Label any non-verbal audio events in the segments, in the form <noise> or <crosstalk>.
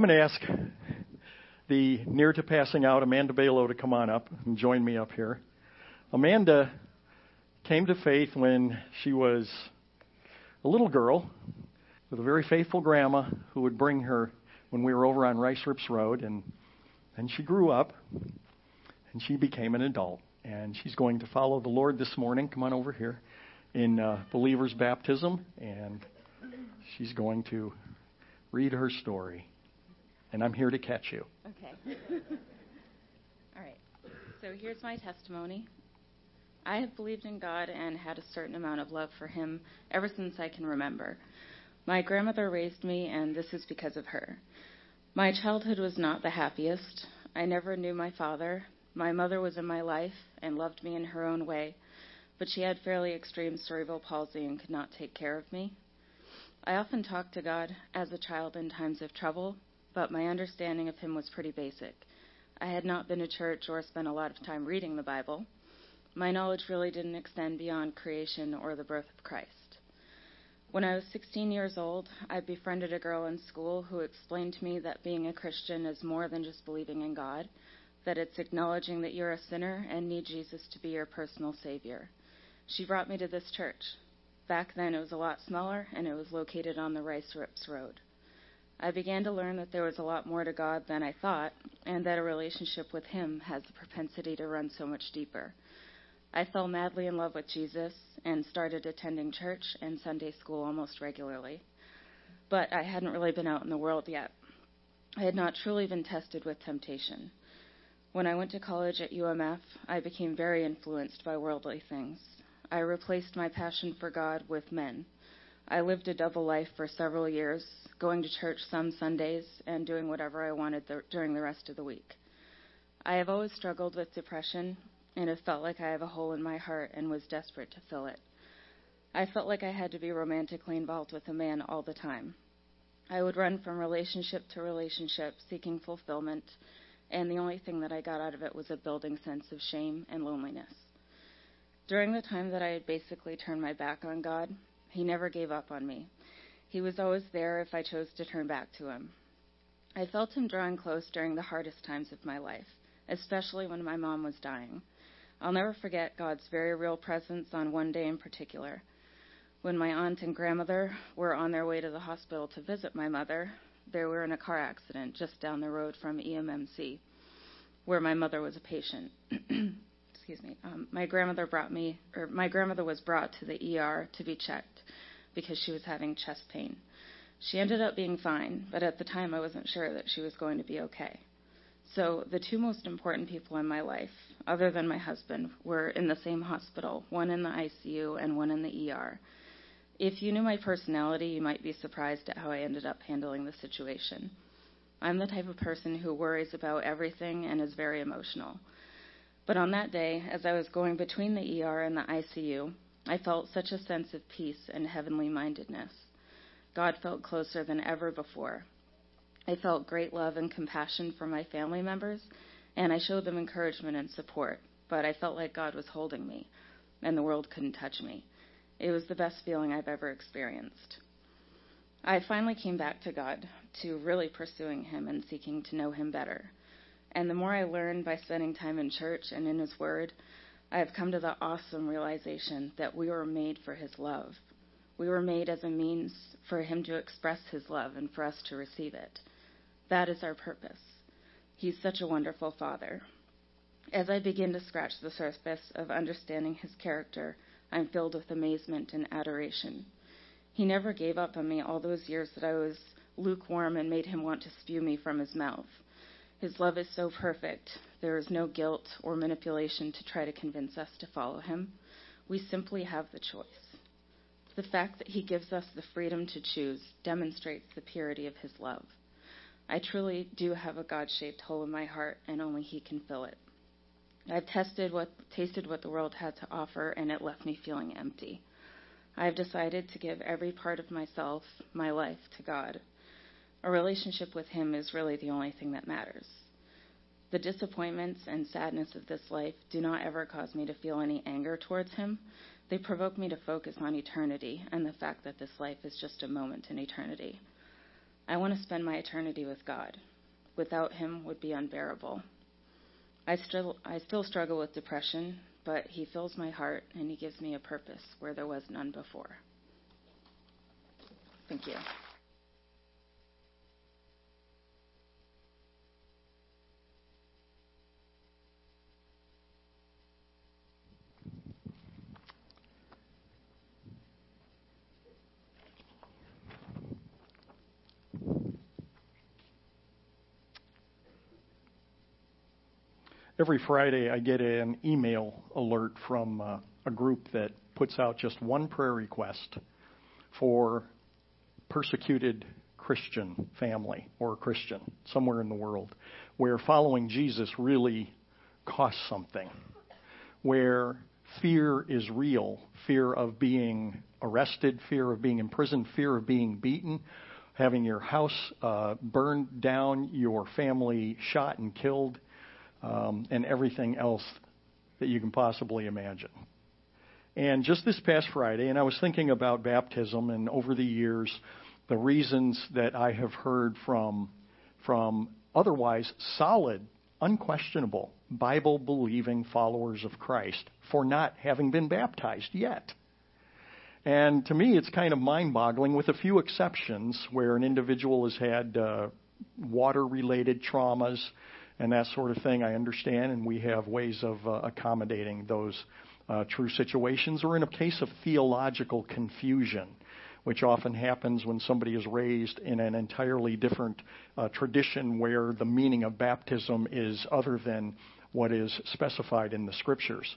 I'm going to ask the near to passing out Amanda Balo to come on up and join me up here. Amanda came to faith when she was a little girl with a very faithful grandma who would bring her when we were over on Rice Rips Road, and and she grew up and she became an adult, and she's going to follow the Lord this morning. Come on over here in uh, believer's baptism, and she's going to read her story. And I'm here to catch you. Okay. <laughs> All right. So here's my testimony. I have believed in God and had a certain amount of love for Him ever since I can remember. My grandmother raised me, and this is because of her. My childhood was not the happiest. I never knew my father. My mother was in my life and loved me in her own way, but she had fairly extreme cerebral palsy and could not take care of me. I often talked to God as a child in times of trouble, but my understanding of Him was pretty basic. I had not been to church or spent a lot of time reading the Bible. My knowledge really didn't extend beyond creation or the birth of Christ. When I was 16 years old, I befriended a girl in school who explained to me that being a Christian is more than just believing in God, that it's acknowledging that you're a sinner and need Jesus to be your personal Savior. She brought me to this church. Back then, it was a lot smaller, and it was located on the Rice Rips Road. I began to learn that there was a lot more to God than I thought, and that a relationship with Him has the propensity to run so much deeper. I fell madly in love with Jesus and started attending church and Sunday school almost regularly. But I hadn't really been out in the world yet. I had not truly been tested with temptation. When I went to college at UMF, I became very influenced by worldly things. I replaced my passion for God with men. I lived a double life for several years, going to church some Sundays and doing whatever I wanted th- during the rest of the week. I have always struggled with depression and have felt like I have a hole in my heart and was desperate to fill it. I felt like I had to be romantically involved with a man all the time. I would run from relationship to relationship seeking fulfillment, and the only thing that I got out of it was a building sense of shame and loneliness. During the time that I had basically turned my back on God, He never gave up on me. He was always there if I chose to turn back to Him. I felt Him drawing close during the hardest times of my life, especially when my mom was dying. I'll never forget God's very real presence on one day in particular. When my aunt and grandmother were on their way to the hospital to visit my mother, they were in a car accident just down the road from EMMC, where my mother was a patient. <clears throat> excuse me, um, my grandmother brought me, or my grandmother was brought to the ER to be checked because she was having chest pain. She ended up being fine, but at the time I wasn't sure that she was going to be okay. So the two most important people in my life, other than my husband, were in the same hospital, one in the ICU and one in the ER. If you knew my personality, you might be surprised at how I ended up handling the situation. I'm the type of person who worries about everything and is very emotional. But on that day, as I was going between the ER and the ICU, I felt such a sense of peace and heavenly mindedness. God felt closer than ever before. I felt great love and compassion for my family members, and I showed them encouragement and support, but I felt like God was holding me, and the world couldn't touch me. It was the best feeling I've ever experienced. I finally came back to God, to really pursuing Him and seeking to know Him better. And the more I learn by spending time in church and in His Word, I have come to the awesome realization that we were made for His love. We were made as a means for Him to express His love and for us to receive it. That is our purpose. He's such a wonderful Father. As I begin to scratch the surface of understanding His character, I'm filled with amazement and adoration. He never gave up on me all those years that I was lukewarm and made Him want to spew me from His mouth. His love is so perfect. There is no guilt or manipulation to try to convince us to follow him. We simply have the choice. The fact that he gives us the freedom to choose demonstrates the purity of his love. I truly do have a God shaped hole in my heart, and only he can fill it. I've tested what, tasted what the world had to offer, and it left me feeling empty. I've decided to give every part of myself, my life, to God. A relationship with Him is really the only thing that matters. The disappointments and sadness of this life do not ever cause me to feel any anger towards Him. They provoke me to focus on eternity and the fact that this life is just a moment in eternity. I want to spend my eternity with God. Without Him would be unbearable. I still, I still struggle with depression, but He fills my heart and He gives me a purpose where there was none before. Thank you. Every Friday I get an email alert from uh, a group that puts out just one prayer request for persecuted Christian family or Christian somewhere in the world where following Jesus really costs something, where fear is real fear of being arrested, fear of being imprisoned, fear of being beaten, having your house uh, burned down, your family shot and killed um, and everything else that you can possibly imagine. And just this past Friday, and I was thinking about baptism, and over the years, the reasons that I have heard from from otherwise solid, unquestionable, Bible believing followers of Christ for not having been baptized yet. And to me, it's kind of mind boggling, with a few exceptions where an individual has had uh, water related traumas and that sort of thing. I understand, and we have ways of uh, accommodating those uh, true situations. Or in a case of theological confusion, which often happens when somebody is raised in an entirely different uh, tradition where the meaning of baptism is other than what is specified in the scriptures.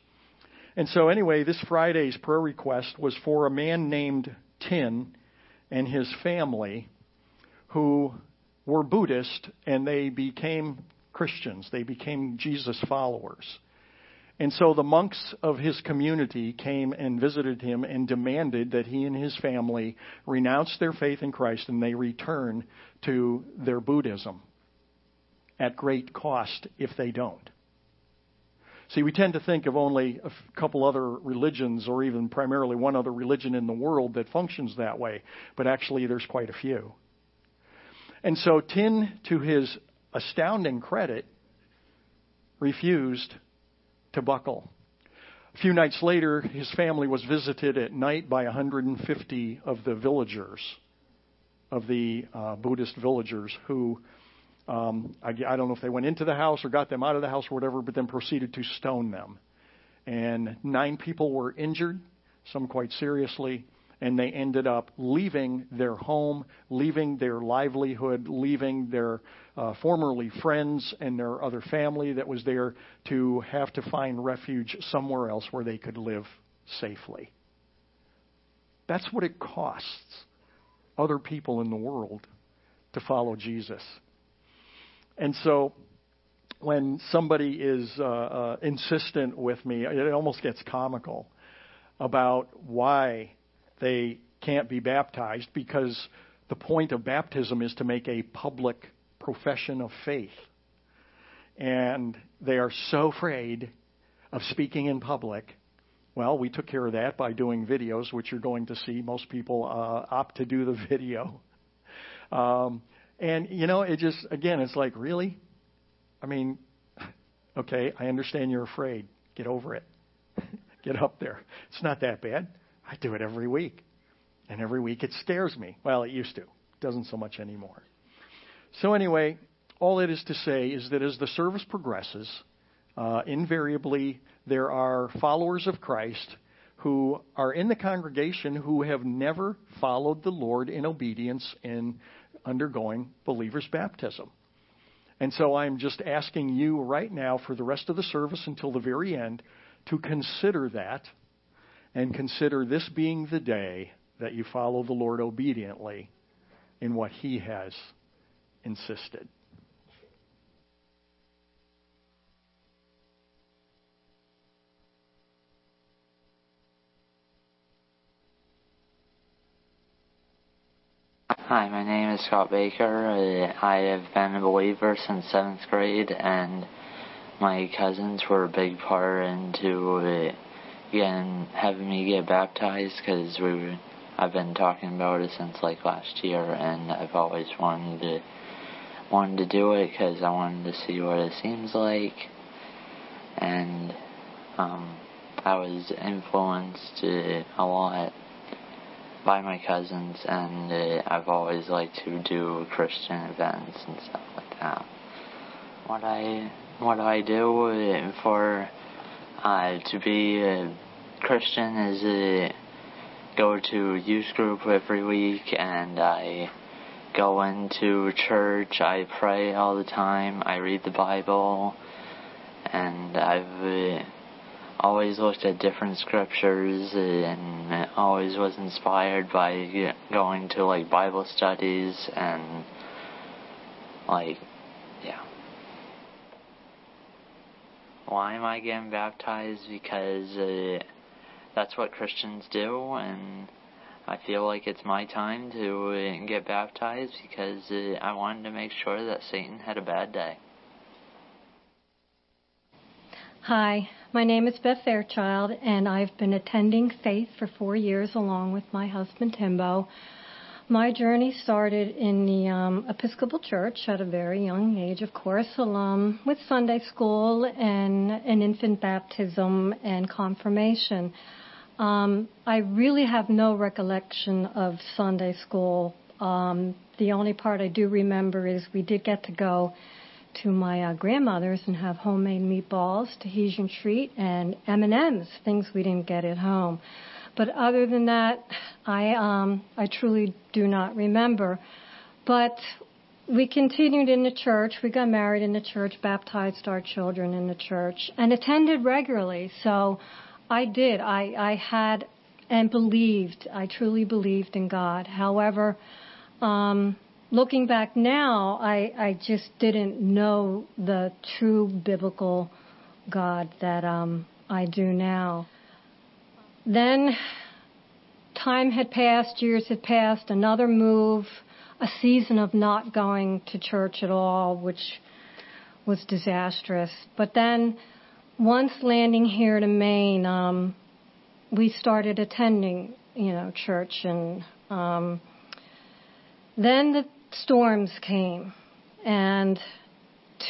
And so, anyway, this Friday's prayer request was for a man named Tin and his family who were Buddhist and they became Christians. They became Jesus followers. And so the monks of his community came and visited him and demanded that he and his family renounce their faith in Christ and they return to their Buddhism at great cost if they don't. See, we tend to think of only a couple other religions or even primarily one other religion in the world that functions that way, but actually there's quite a few. And so Tin, to his astounding credit, refused to buckle. A few nights later, his family was visited at night by 150 of the villagers, of the uh, Buddhist villagers, who um, I, I don't know if they went into the house or got them out of the house or whatever, but then proceeded to stone them. And nine people were injured, some quite seriously, and they ended up leaving their home, leaving their livelihood, leaving their uh, formerly friends and their other family that was there to have to find refuge somewhere else where they could live safely. That's what it costs other people in the world to follow Jesus. And so when somebody is uh, uh, insistent with me, it almost gets comical about why they can't be baptized because the point of baptism is to make a public profession of faith. And they are so afraid of speaking in public. Well, we took care of that by doing videos, which you're going to see. Most people uh, opt to do the <laughs> video. Um, and, you know, it just, again, it's like, really? I mean, okay, I understand you're afraid. Get over it. <laughs> Get up there. It's not that bad. I do it every week. And every week it scares me. Well, it used to. It doesn't so much anymore. So, anyway, all it is to say is that as the service progresses, uh, invariably there are followers of Christ who are in the congregation who have never followed the Lord in obedience in undergoing believers' baptism. And so I'm just asking you right now for the rest of the service until the very end to consider that and consider this being the day that you follow the Lord obediently in what He has insisted. Hi, my name is Scott Baker. I have been a believer since seventh grade, and my cousins were a big part into it, getting having me get baptized because we I've been talking about it since like last year, and I've always wanted to wanted to do it because I wanted to see what it seems like, and um, I was influenced uh, a lot by my cousins, and uh, I've always liked to do Christian events and stuff like that. What I what I do uh, for uh, to be Christian is uh, go to youth group every week, and I go into church. I pray all the time. I read the Bible, and I've uh, always looked at different scriptures and always was inspired by going to like Bible studies and like yeah. Why am I getting baptized? Because uh, that's what Christians do, and I feel like it's my time to uh, get baptized because uh, I wanted to make sure that Satan had a bad day. Hi, my name is Beth Fairchild, and I've been attending Faith for four years along with my husband Timbo. My journey started in the um, Episcopal Church at a very young age, of course, along with Sunday school and an infant baptism and confirmation. Um, I really have no recollection of Sunday school. Um, the only part I do remember is we did get to go to my uh, grandmother's and have homemade meatballs, Tahitian treat, and M&Ms, things we didn't get at home. But other than that, I um, I truly do not remember. But we continued in the church. We got married in the church, baptized our children in the church, and attended regularly. So I did. I I had and believed. I truly believed in God. However, um, looking back now, I, I just didn't know the true biblical God that um, I do now. Then time had passed, years had passed, another move, a season of not going to church at all, which was disastrous. But then once landing here to Maine, um, we started attending, you know, church and um, then the storms came, and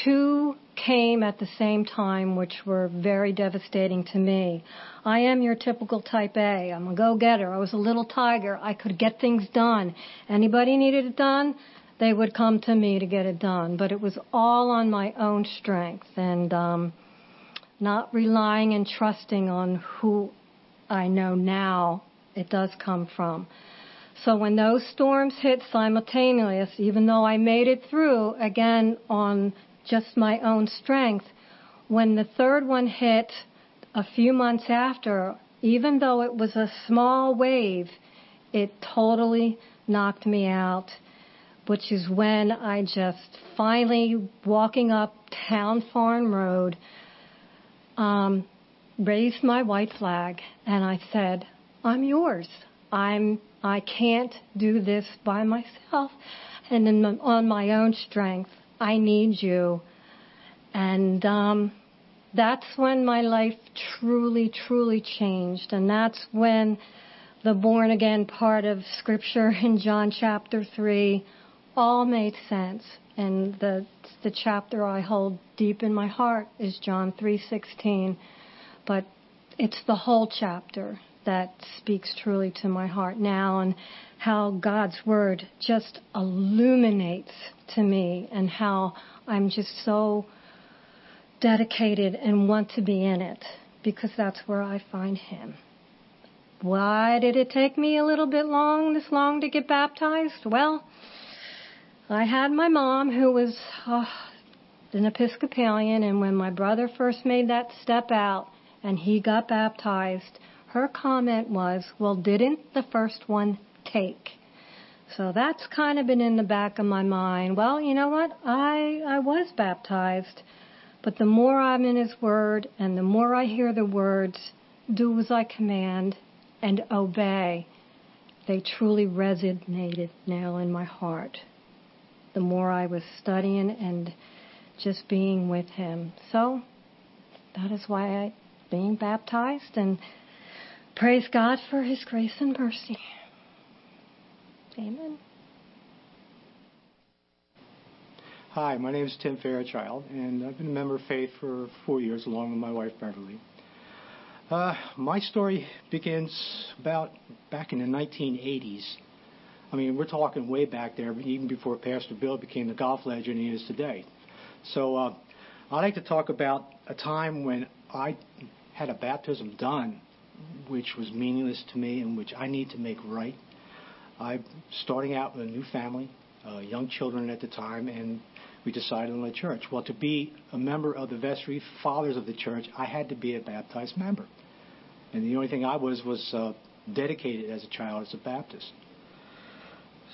two came at the same time, which were very devastating to me. I am your typical type A. I'm a go-getter. I was a little tiger. I could get things done. Anybody needed it done, they would come to me to get it done. But it was all on my own strength and um, not relying and trusting on who I know now it does come from. So when those storms hit simultaneously, even though I made it through again on just my own strength, when the third one hit a few months after, even though it was a small wave, it totally knocked me out, which is when I just finally walking up Town Farm Road, um, raised my white flag and I said, I'm yours. I'm I can't do this by myself and in, on my own strength. I need you. And um, that's when my life truly, truly changed. And that's when the born again part of Scripture <laughs> in John chapter 3 all made sense. And the, the chapter I hold deep in my heart is John 3:16. But it's the whole chapter that speaks truly to my heart now and how God's word just illuminates to me and how I'm just so dedicated and want to be in it because that's where I find him. Why did it take me a little bit long, this long to get baptized? Well, I had my mom who was uh, an Episcopalian and when my brother first made that step out and he got baptized, her comment was, well, didn't the first one take? So that's kind of been in the back of my mind. Well, you know what? I, I was baptized, but the more I'm in His Word and the more I hear the words, do as I command and obey, they truly resonated now in my heart. The more I was studying and just being with Him. So that is why I being baptized and Praise God for His grace and mercy. Amen. Hi, my name is Tim Fairchild, and I've been a member of Faith for four years along with my wife Beverly. Uh, my story begins about back in the 1980s. I mean, we're talking way back there, even before Pastor Bill became the golf legend he is today. So uh, I'd like to talk about a time when I had a baptism done, which was meaningless to me and which I need to make right. I'm starting out with a new family, uh, young children at the time, and we decided on the church. Well, to be a member of the vestry fathers of the church, I had to be a baptized member. And the only thing I was was uh, dedicated as a child as a Baptist.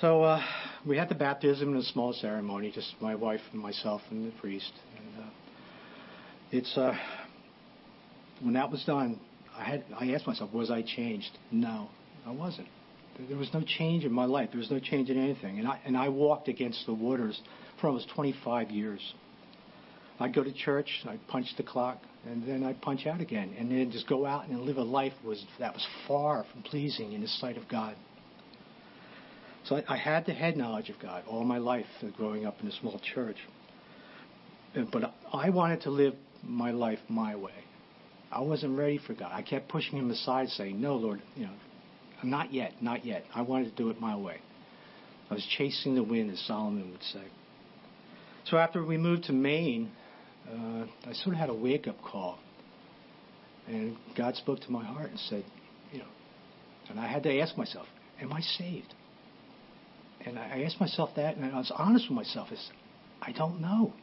So uh, we had the baptism in a small ceremony, just my wife and myself and the priest. And uh, it's uh, when that was done, I had I asked myself, was I changed? No, I wasn't. There was no change in my life. There was no change in anything. And I and I walked against the waters for almost 25 years. I'd go to church, I'd punch the clock, and then I'd punch out again, and then just go out and live a life was that was far from pleasing in the sight of God. So I, I had the head knowledge of God all my life, uh, growing up in a small church. But I wanted to live my life my way. I wasn't ready for God. I kept pushing him aside, saying, "No, Lord, you know, not yet, not yet. I wanted to do it my way." I was chasing the wind, as Solomon would say. So after we moved to Maine, uh, I sort of had a wake-up call, and God spoke to my heart and said, "You know," and I had to ask myself, "Am I saved?" And I asked myself that, and I was honest with myself. Is I don't know.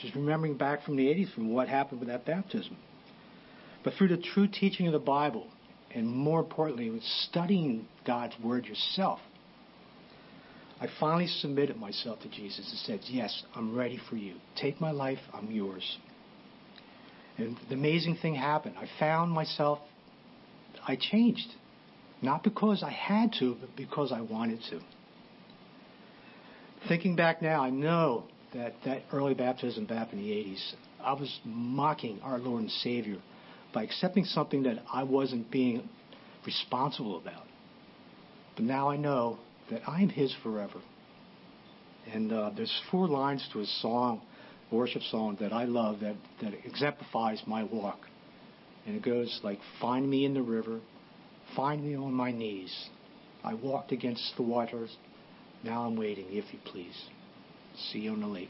Just remembering back from the 80s, from what happened with that baptism. But through the true teaching of the Bible, and more importantly, with studying God's Word yourself, I finally submitted myself to Jesus and said, Yes, I'm ready for you. Take my life, I'm yours. And the amazing thing happened. I found myself, I changed. Not because I had to, but because I wanted to. Thinking back now, I know that that early baptism back in the 80s, I was mocking our Lord and Savior by accepting something that I wasn't being responsible about. But now I know that I am His forever. And uh, there's four lines to a song, worship song that I love that, that exemplifies my walk. And it goes like, Find me in the river, find me on my knees. I walked against the waters, now I'm waiting, if you please. See you on the lake.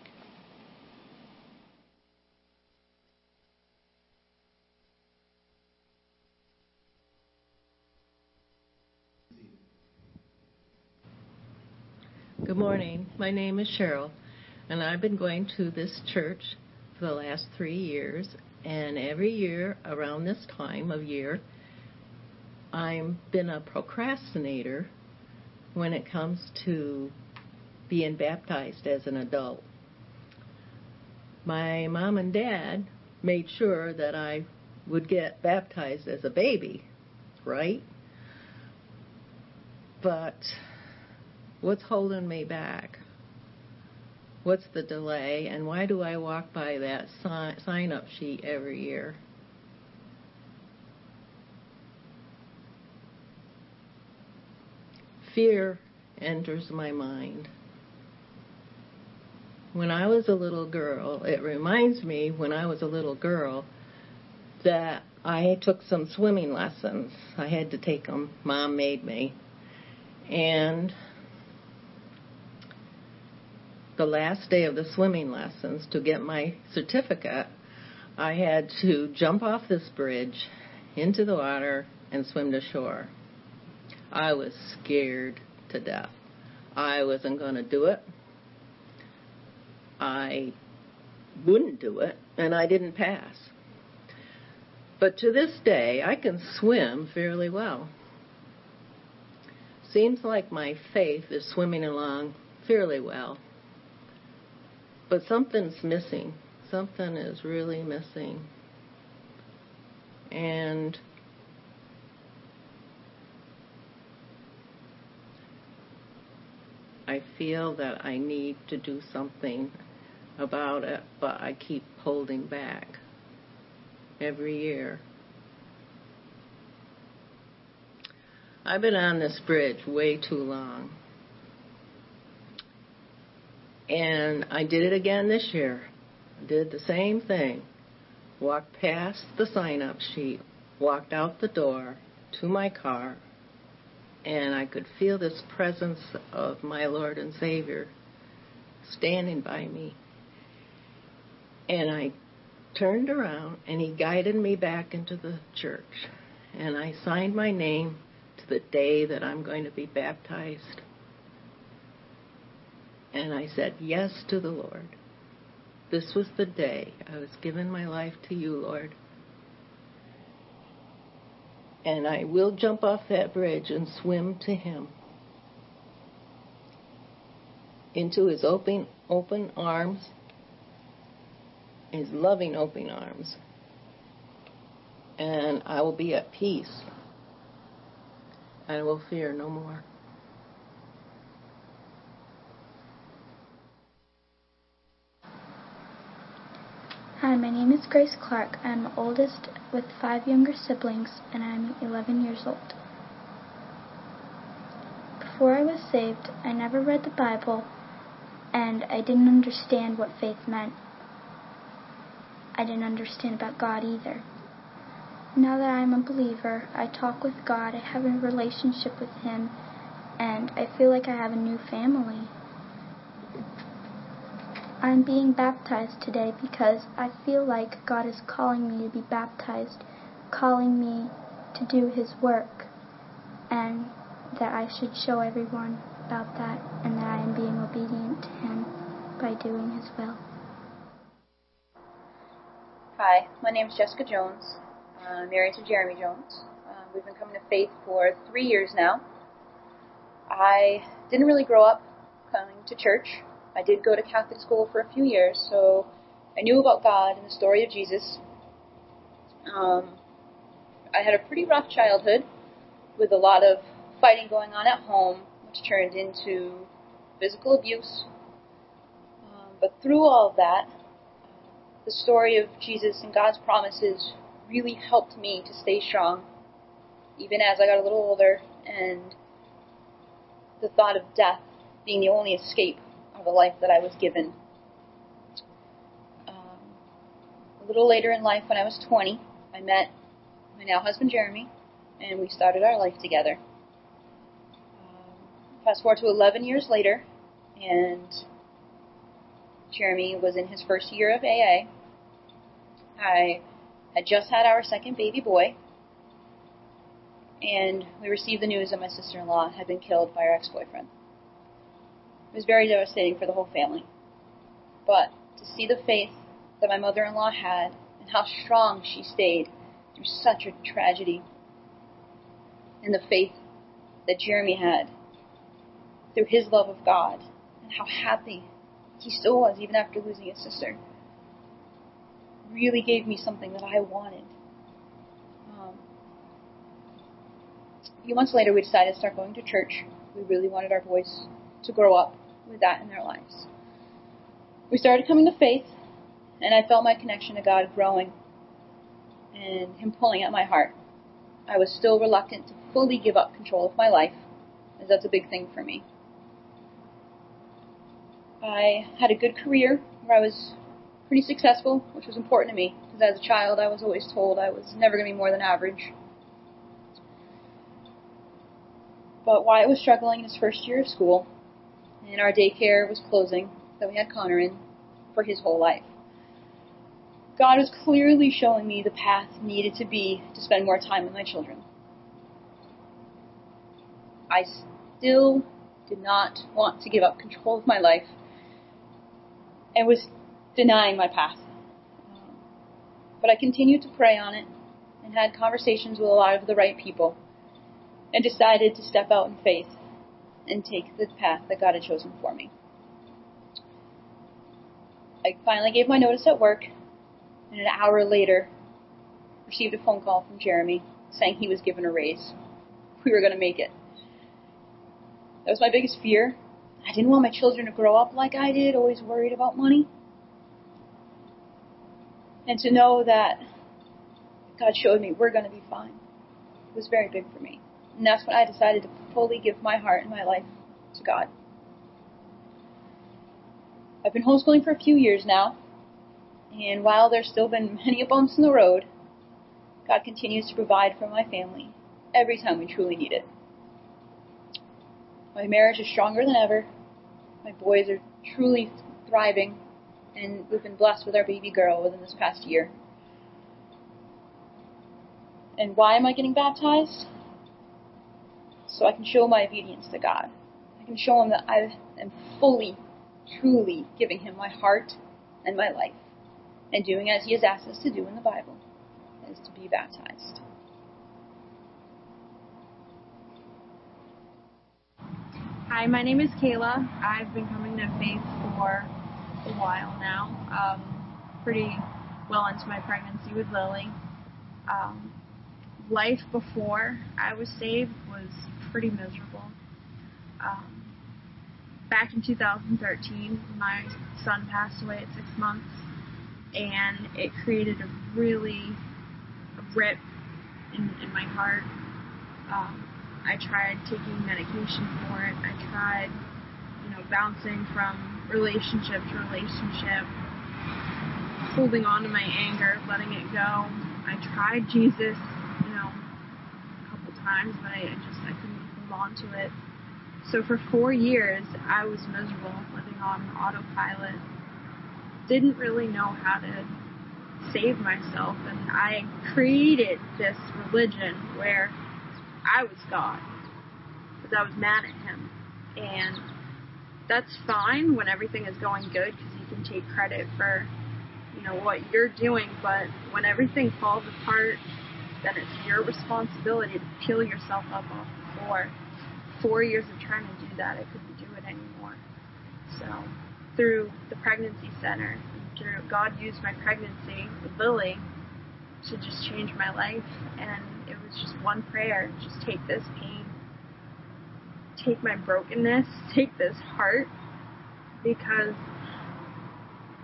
Good morning. My name is Cheryl, and I've been going to this church for the last three years. And every year around this time of year, I've been a procrastinator when it comes to being baptized as an adult. My mom and dad made sure that I would get baptized as a baby, right? But What's holding me back? What's the delay? And why do I walk by that sign up sheet every year? Fear enters my mind. When I was a little girl, it reminds me when I was a little girl that I took some swimming lessons. I had to take them. Mom made me. And the last day of the swimming lessons to get my certificate, I had to jump off this bridge into the water and swim to shore. I was scared to death. I wasn't going to do it. I wouldn't do it, and I didn't pass. But to this day, I can swim fairly well. Seems like my faith is swimming along fairly well. But something's missing. Something is really missing. And I feel that I need to do something about it, but I keep holding back every year. I've been on this bridge way too long. And I did it again this year. Did the same thing. Walked past the sign up sheet, walked out the door to my car, and I could feel this presence of my Lord and Savior standing by me. And I turned around and he guided me back into the church. And I signed my name to the day that I'm going to be baptized. And I said yes to the Lord. This was the day I was giving my life to you, Lord. And I will jump off that bridge and swim to Him. Into His open, open arms, His loving open arms. And I will be at peace. I will fear no more. Hi, my name is Grace Clark. I'm the oldest with five younger siblings, and I'm 11 years old. Before I was saved, I never read the Bible, and I didn't understand what faith meant. I didn't understand about God either. Now that I'm a believer, I talk with God, I have a relationship with Him, and I feel like I have a new family. I'm being baptized today because I feel like God is calling me to be baptized, calling me to do His work, and that I should show everyone about that, and that I am being obedient to Him by doing His will. Hi, my name is Jessica Jones. I'm married to Jeremy Jones. Uh, we've been coming to faith for three years now. I didn't really grow up coming to church. I did go to Catholic school for a few years, so I knew about God and the story of Jesus. Um, I had a pretty rough childhood with a lot of fighting going on at home, which turned into physical abuse. Um, but through all of that, the story of Jesus and God's promises really helped me to stay strong, even as I got a little older, and the thought of death being the only escape of the life that I was given. Um, a little later in life, when I was 20, I met my now husband Jeremy, and we started our life together. Um, fast forward to 11 years later, and Jeremy was in his first year of AA. I had just had our second baby boy, and we received the news that my sister in law had been killed by her ex boyfriend. It was very devastating for the whole family. But to see the faith that my mother in law had and how strong she stayed through such a tragedy, and the faith that Jeremy had through his love of God, and how happy he still was even after losing his sister, really gave me something that I wanted. Um, a few months later, we decided to start going to church. We really wanted our boys to grow up with that in their lives. We started coming to faith, and I felt my connection to God growing and Him pulling at my heart. I was still reluctant to fully give up control of my life, as that's a big thing for me. I had a good career where I was pretty successful, which was important to me, because as a child I was always told I was never going to be more than average. But Wyatt was struggling in his first year of school, and our daycare was closing, so we had Connor in for his whole life. God was clearly showing me the path needed to be to spend more time with my children. I still did not want to give up control of my life and was denying my path. But I continued to pray on it and had conversations with a lot of the right people and decided to step out in faith and take the path that God had chosen for me. I finally gave my notice at work, and an hour later, received a phone call from Jeremy saying he was given a raise. We were going to make it. That was my biggest fear. I didn't want my children to grow up like I did, always worried about money. And to know that God showed me we're going to be fine was very big for me. And that's when I decided to fully give my heart and my life to God. I've been homeschooling for a few years now, and while there's still been many <laughs> bumps in the road, God continues to provide for my family every time we truly need it. My marriage is stronger than ever. My boys are truly thriving, and we've been blessed with our baby girl within this past year. And why am I getting baptized? So I can show my obedience to God. I can show Him that I am fully, truly giving Him my heart and my life, and doing as He has asked us to do in the Bible, is to be baptized. Hi, my name is Kayla. I've been coming to faith for a while now, um, pretty well into my pregnancy with Lily. Um, life before I was saved was pretty miserable. Um, back in 2013, my son passed away at six months, and it created a really rip in, in my heart. Um, I tried taking medication for it. I tried, you know, bouncing from relationship to relationship, holding on to my anger, letting it go. I tried Jesus, you know, a couple times, but I just I couldn't hold to it. So for four years, I was miserable, living on autopilot. Didn't really know how to save myself, and I created this religion where I was God because I was mad at him. And that's fine when everything is going good because you can take credit for, you know, what you're doing. But when everything falls apart, then it's your responsibility to peel yourself up off the. Four years of trying to do that, I couldn't do it anymore. So through the pregnancy center, through God used my pregnancy with Lily to just change my life and it was just one prayer just take this pain, take my brokenness, take this heart, because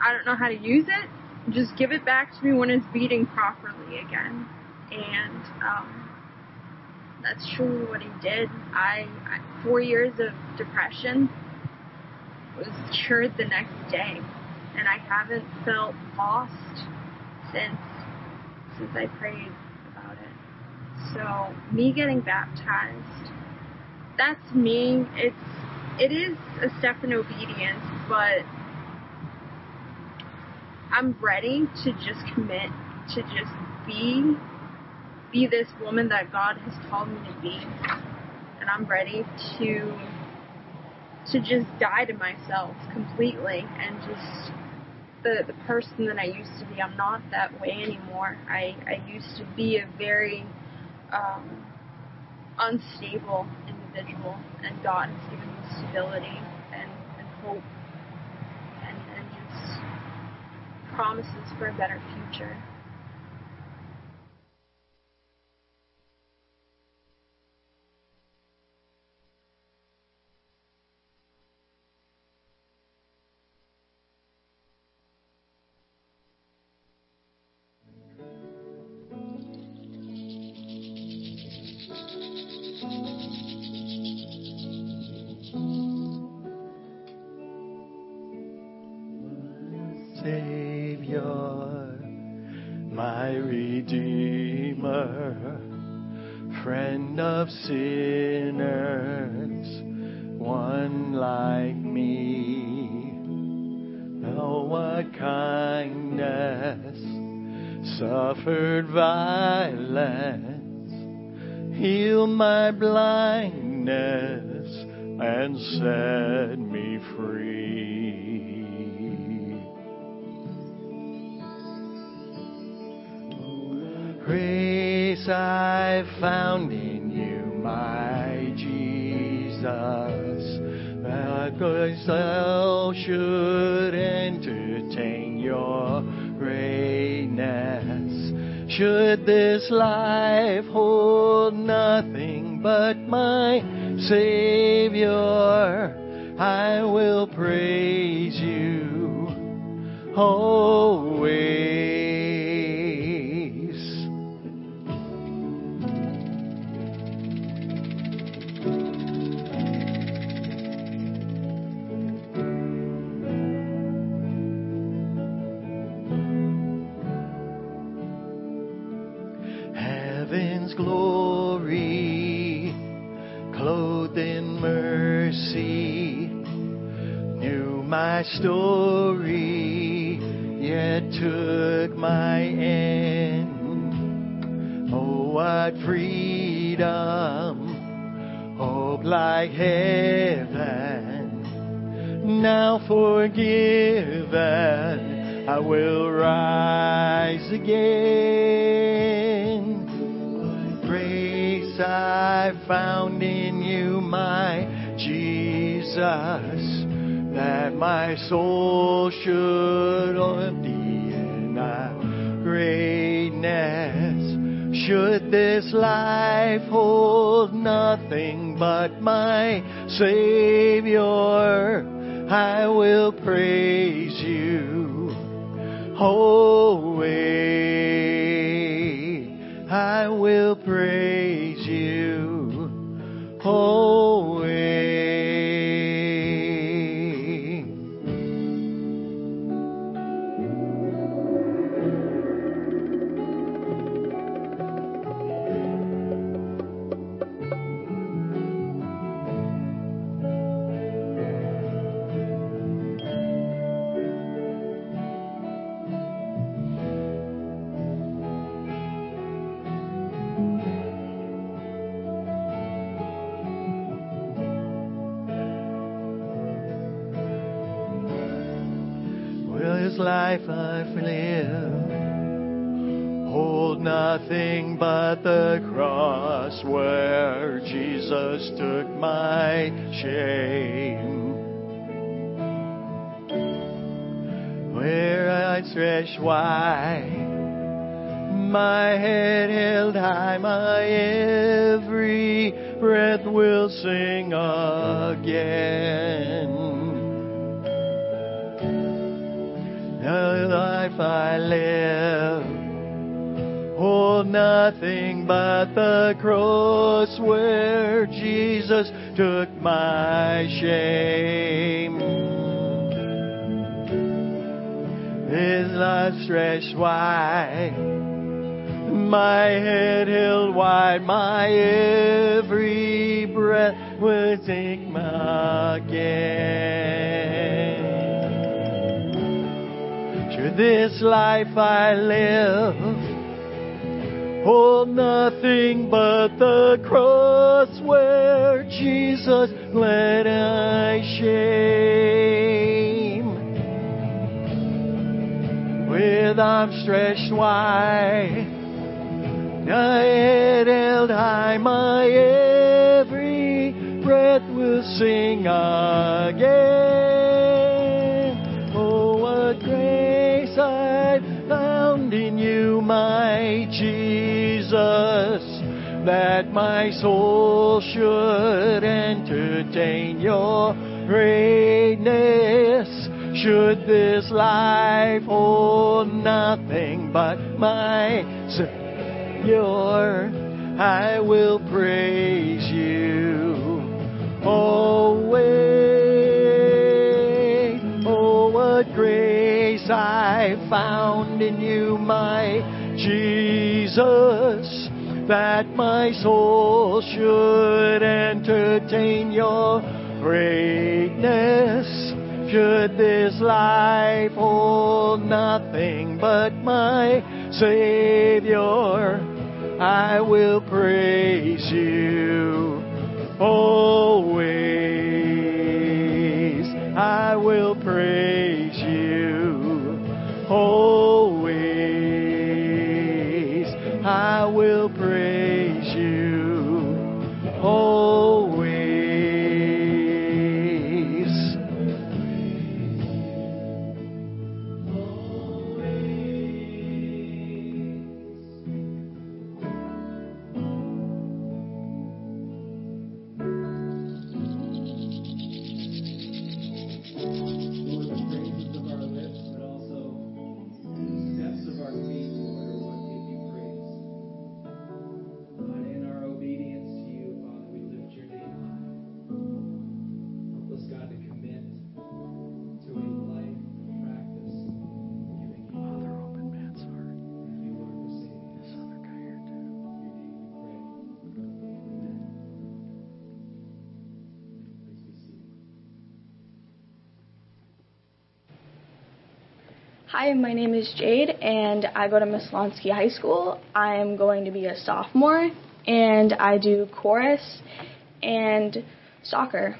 I don't know how to use it. Just give it back to me when it's beating properly again. And um, that's truly what he did. I, I four years of depression was cured the next day, and I haven't felt lost since since I prayed about it. so me getting baptized, that's me. It's it is a step in obedience, but I'm ready to just commit to just be be this woman that God has called me to be. And I'm ready to to just die to myself completely and just the the person that I used to be. I'm not that way anymore. I I used to be a very um, unstable individual, and God has given me stability and, and hope and, and just promises for a better future. This life hold nothing but my Savior, I will praise you always. Heaven's glory, clothed in mercy, knew my story, yet took my end. Oh, what freedom, hope like heaven, now forgiven, I will rise again. I found in you, my Jesus, that my soul should empty in thy greatness. Should this life hold nothing but my Savior, I will praise you always. I will praise you always. But the cross where Jesus took my shame. Where I'd stretched wide, my head held high, my every breath will sing again. The life I live, nothing but the cross where Jesus took my shame. His life stretched wide, my head held wide, my every breath would sing again. To this life I live hold nothing but the cross where Jesus bled I shame. With arms stretched wide, my head held high, my every breath will sing again. That my soul should entertain your greatness. Should this life hold nothing but my Savior, I will praise you always. Oh, what grace I found in you, my Jesus, that my soul should entertain your greatness. Should this life hold nothing but my Savior, I will praise you always. I will praise you always. I will praise you and I go to Messalonskee High School. I'm going to be a sophomore, and I do chorus and soccer.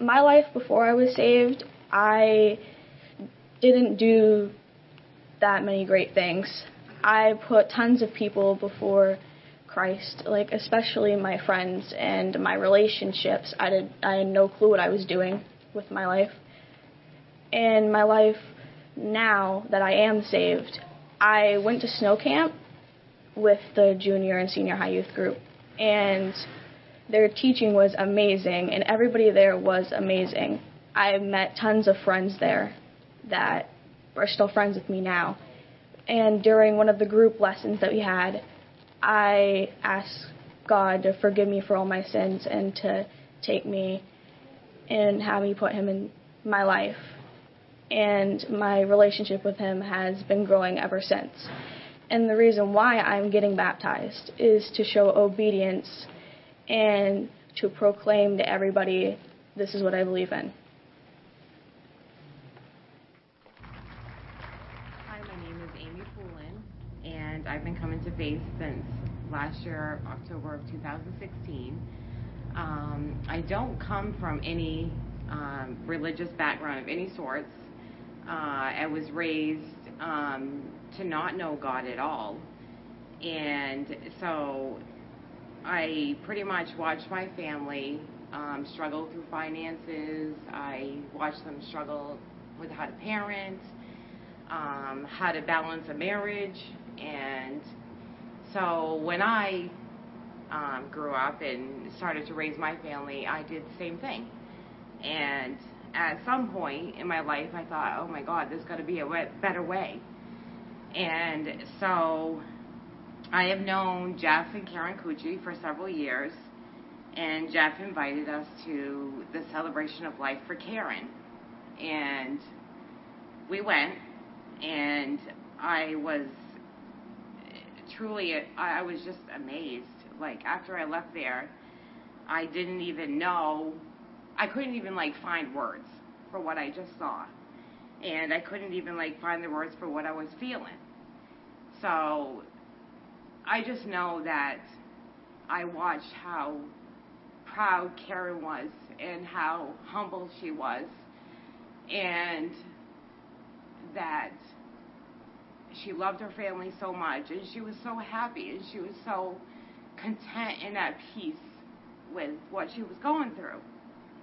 My life before I was saved, I didn't do that many great things. I put tons of people before Christ, like especially my friends and my relationships. I did I had no clue what I was doing with my life. And my life now that I am saved, I went to snow camp with the junior and senior high youth group, and their teaching was amazing, and everybody there was amazing. I met tons of friends there that are still friends with me now. And during one of the group lessons that we had, I asked God to forgive me for all my sins and to take me and have me put Him in my life and my relationship with him has been growing ever since. And the reason why I'm getting baptized is to show obedience and to proclaim to everybody this is what I believe in. Hi, my name is Amy Poulin, and I've been coming to faith since last year, October of 2016. Um, I don't come from any um, religious background of any sorts. Uh, I was raised um, to not know God at all. And so I pretty much watched my family um, struggle through finances. I watched them struggle with how to parent, um, how to balance a marriage. And so when I um, grew up and started to raise my family, I did the same thing. And at some point in my life, I thought, oh my God, there's got to be a better way. And so I have known Jeff and Karen Cucci for several years, and Jeff invited us to the celebration of life for Karen. And we went, and I was eh, truly, I was just amazed. Like, after I left there, I didn't even know I couldn't even like find words for what I just saw. And I couldn't even like find the words for what I was feeling. So I just know that I watched how proud Karen was and how humble she was and that she loved her family so much and she was so happy and she was so content and at peace with what she was going through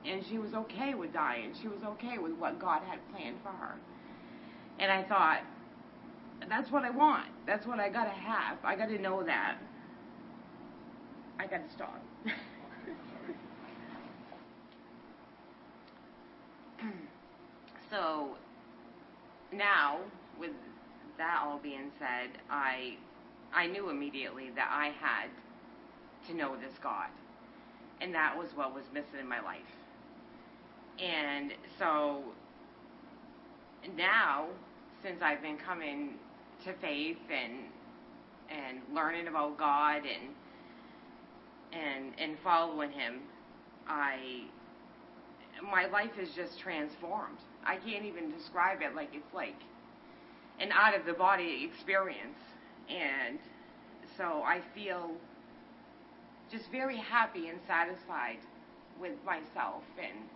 and she was okay with dying. She was okay with what God had planned for her. And I thought, that's what I want. That's what I got to have. I got to know that. I got to stop. <laughs> so now, with that all being said, I I knew immediately that I had to know this God. And that was what was missing in my life. And so now, since I've been coming to faith and and learning about God and and and following Him, I my life is just transformed. I can't even describe it like it's like an out of the body experience, and so I feel just very happy and satisfied with myself and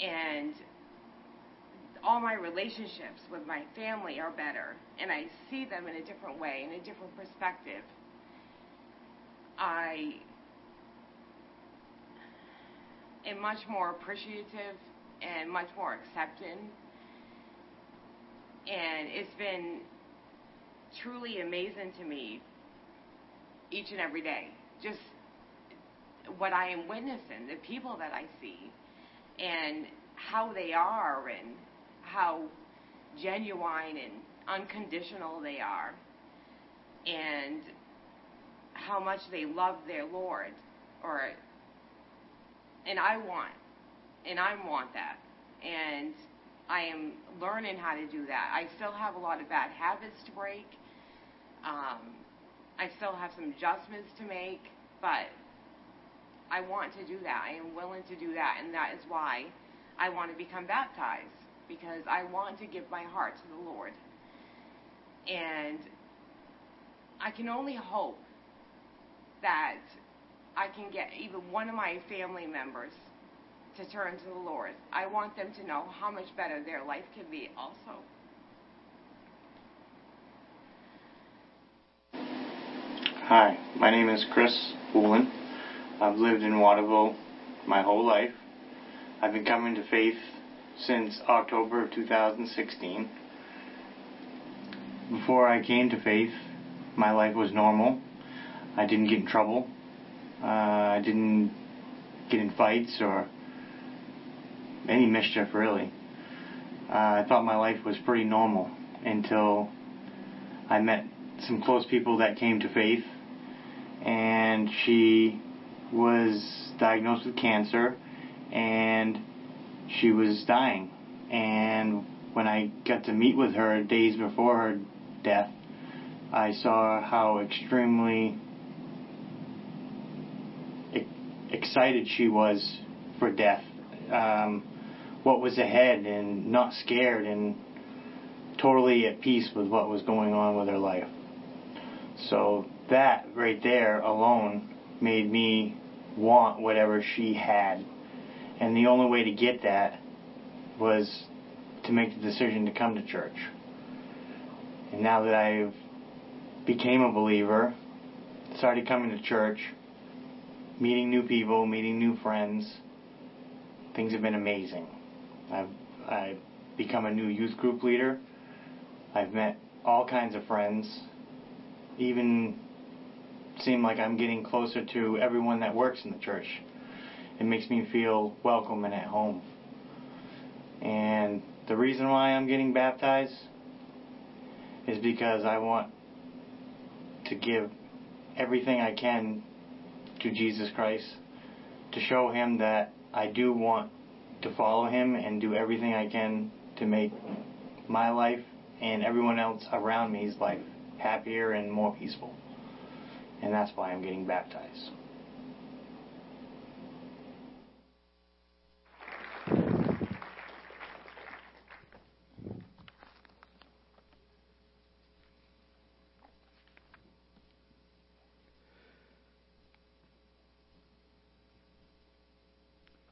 and all my relationships with my family are better and I see them in a different way, in a different perspective. I am much more appreciative and much more accepting. And it's been truly amazing to me each and every day. Just what I am witnessing, the people that I see and how they are and how genuine and unconditional they are and how much they love their Lord or and I want and I want that and I am learning how to do that. I still have a lot of bad habits to break. Um, I still have some adjustments to make, but I want to do that. I am willing to do that, and that is why I want to become baptized. because I want to give my heart to the Lord. And I can only hope that I can get even one of my family members to turn to the Lord. I want them to know how much better their life can be also. Hi, my name is Chris Woolen. I've lived in Waterville my whole life. I've been coming to faith since October of 2016. Before I came to faith, my life was normal. I didn't get in trouble. Uh, I didn't get in fights or any mischief, really. Uh, I thought my life was pretty normal until I met some close people that came to faith, and she was diagnosed with cancer, and she was dying. And when I got to meet with her days before her death, I saw how extremely excited she was for death, um, what was ahead, and not scared, and totally at peace with what was going on with her life. So that right there alone made me want whatever she had. And the only way to get that was to make the decision to come to church. And now that I've became a believer, started coming to church, meeting new people, meeting new friends, things have been amazing. I've I've become a new youth group leader. I've met all kinds of friends, even seem like I'm getting closer to everyone that works in the church. It makes me feel welcome and at home. And the reason why I'm getting baptized is because I want to give everything I can to Jesus Christ to show him that I do want to follow him and do everything I can to make my life and everyone else around me's life happier and more peaceful and that's why I'm getting baptized.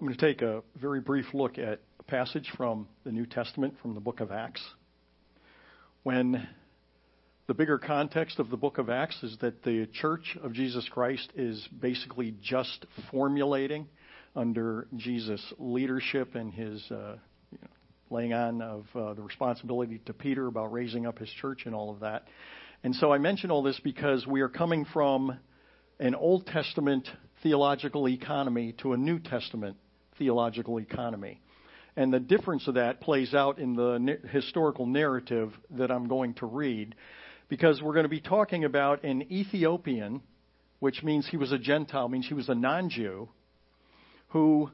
I'm going to take a very brief look at a passage from the New Testament from the book of Acts. When the bigger context of the book of Acts is that the church of Jesus Christ is basically just formulating under Jesus' leadership and his uh, you know, laying on of uh, the responsibility to Peter about raising up his church and all of that. And so I mention all this because we are coming from an Old Testament theological economy to a New Testament theological economy. And the difference of that plays out in the historical narrative that I'm going to read because we're going to be talking about an Ethiopian, which means he was a Gentile, means he was a non Jew, who,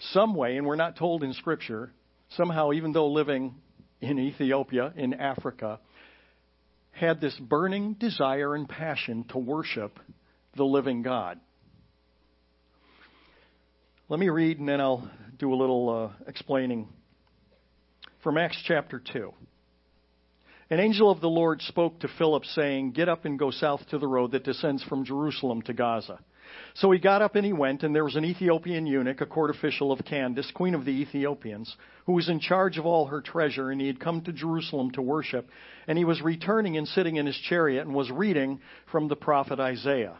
some way, and we're not told in Scripture, somehow, even though living in Ethiopia, in Africa, had this burning desire and passion to worship the living God. Let me read and then I'll do a little uh, explaining from Acts chapter 2. An angel of the Lord spoke to Philip, saying, Get up and go south to the road that descends from Jerusalem to Gaza. So he got up and he went, and there was an Ethiopian eunuch, a court official of Candace, queen of the Ethiopians, who was in charge of all her treasure, and he had come to Jerusalem to worship. And he was returning and sitting in his chariot and was reading from the prophet Isaiah.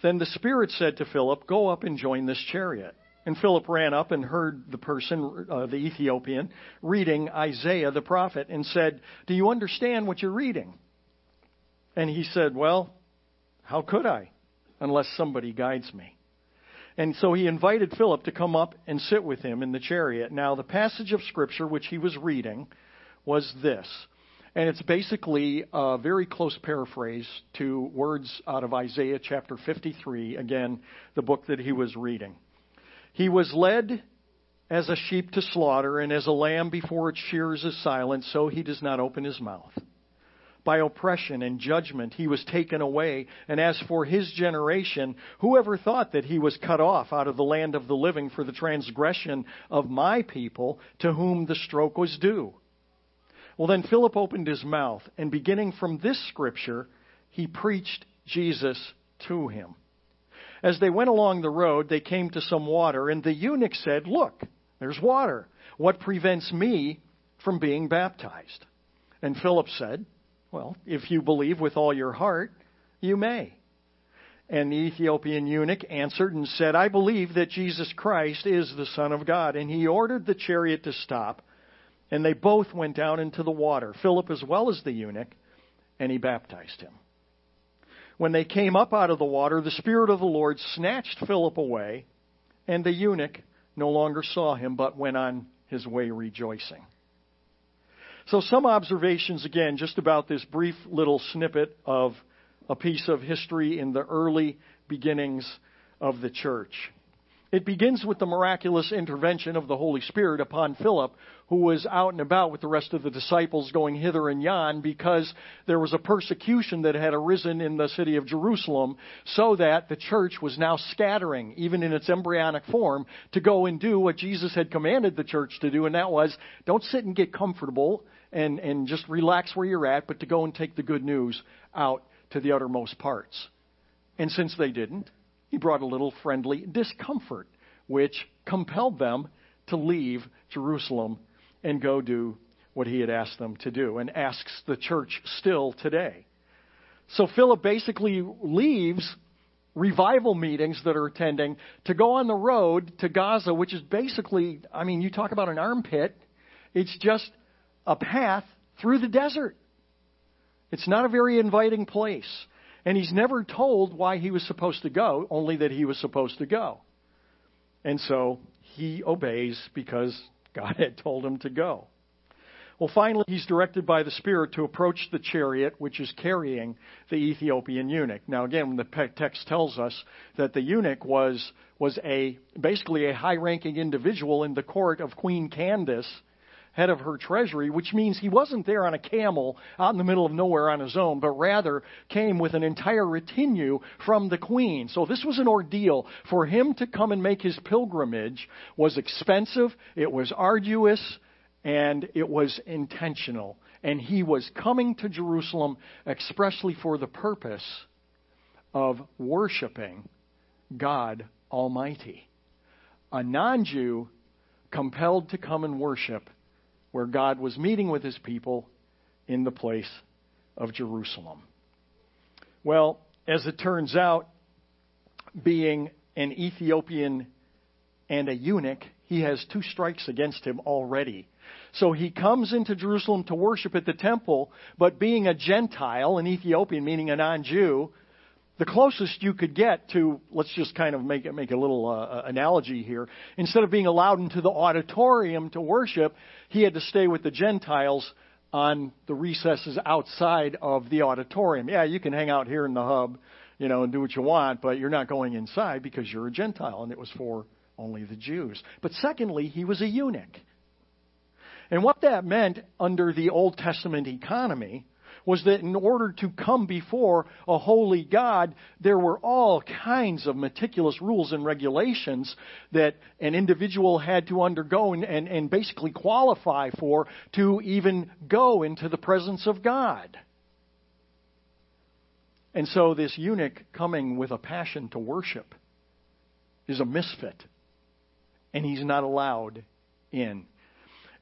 Then the Spirit said to Philip, Go up and join this chariot. And Philip ran up and heard the person, uh, the Ethiopian, reading Isaiah the prophet and said, Do you understand what you're reading? And he said, Well, how could I unless somebody guides me? And so he invited Philip to come up and sit with him in the chariot. Now, the passage of Scripture which he was reading was this. And it's basically a very close paraphrase to words out of Isaiah chapter 53, again, the book that he was reading. He was led as a sheep to slaughter, and as a lamb before its shears is silent, so he does not open his mouth. by oppression and judgment he was taken away. And as for his generation, whoever thought that he was cut off out of the land of the living for the transgression of my people, to whom the stroke was due? Well, then Philip opened his mouth, and beginning from this scripture, he preached Jesus to him. As they went along the road, they came to some water, and the eunuch said, Look, there's water. What prevents me from being baptized? And Philip said, Well, if you believe with all your heart, you may. And the Ethiopian eunuch answered and said, I believe that Jesus Christ is the Son of God. And he ordered the chariot to stop. And they both went down into the water, Philip as well as the eunuch, and he baptized him. When they came up out of the water, the Spirit of the Lord snatched Philip away, and the eunuch no longer saw him, but went on his way rejoicing. So, some observations again just about this brief little snippet of a piece of history in the early beginnings of the church. It begins with the miraculous intervention of the Holy Spirit upon Philip, who was out and about with the rest of the disciples going hither and yon because there was a persecution that had arisen in the city of Jerusalem, so that the church was now scattering, even in its embryonic form, to go and do what Jesus had commanded the church to do, and that was don't sit and get comfortable and, and just relax where you're at, but to go and take the good news out to the uttermost parts. And since they didn't, he brought a little friendly discomfort, which compelled them to leave Jerusalem and go do what he had asked them to do, and asks the church still today. So Philip basically leaves revival meetings that are attending to go on the road to Gaza, which is basically, I mean, you talk about an armpit, it's just a path through the desert. It's not a very inviting place. And he's never told why he was supposed to go, only that he was supposed to go. And so he obeys because God had told him to go. Well, finally, he's directed by the Spirit to approach the chariot which is carrying the Ethiopian eunuch. Now, again, the text tells us that the eunuch was, was a, basically a high ranking individual in the court of Queen Candace head of her treasury, which means he wasn't there on a camel out in the middle of nowhere on his own, but rather came with an entire retinue from the queen. So this was an ordeal. For him to come and make his pilgrimage was expensive, it was arduous, and it was intentional. And he was coming to Jerusalem expressly for the purpose of worshiping God Almighty. A non Jew compelled to come and worship where God was meeting with his people in the place of Jerusalem. Well, as it turns out, being an Ethiopian and a eunuch, he has two strikes against him already. So he comes into Jerusalem to worship at the temple, but being a Gentile, an Ethiopian, meaning a non Jew, the closest you could get to, let's just kind of make, make a little uh, analogy here. Instead of being allowed into the auditorium to worship, he had to stay with the Gentiles on the recesses outside of the auditorium. Yeah, you can hang out here in the hub, you know, and do what you want, but you're not going inside because you're a Gentile, and it was for only the Jews. But secondly, he was a eunuch. And what that meant under the Old Testament economy was that in order to come before a holy God, there were all kinds of meticulous rules and regulations that an individual had to undergo and, and, and basically qualify for to even go into the presence of God. And so this eunuch coming with a passion to worship is a misfit, and he's not allowed in.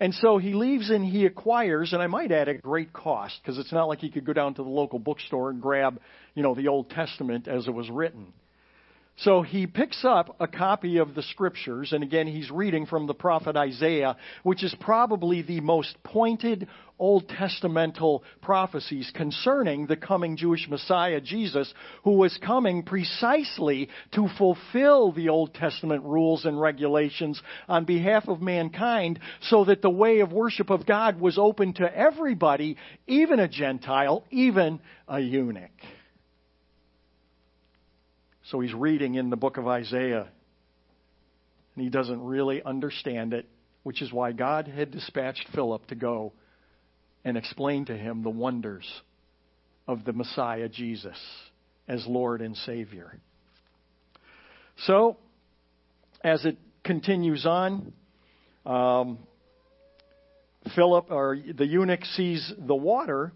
And so he leaves and he acquires, and I might add at great cost, because it's not like he could go down to the local bookstore and grab, you know, the Old Testament as it was written. So he picks up a copy of the scriptures, and again, he's reading from the prophet Isaiah, which is probably the most pointed Old Testamental prophecies concerning the coming Jewish Messiah, Jesus, who was coming precisely to fulfill the Old Testament rules and regulations on behalf of mankind, so that the way of worship of God was open to everybody, even a Gentile, even a eunuch. So he's reading in the book of Isaiah, and he doesn't really understand it, which is why God had dispatched Philip to go and explain to him the wonders of the Messiah, Jesus, as Lord and Savior. So, as it continues on, um, Philip, or the eunuch, sees the water,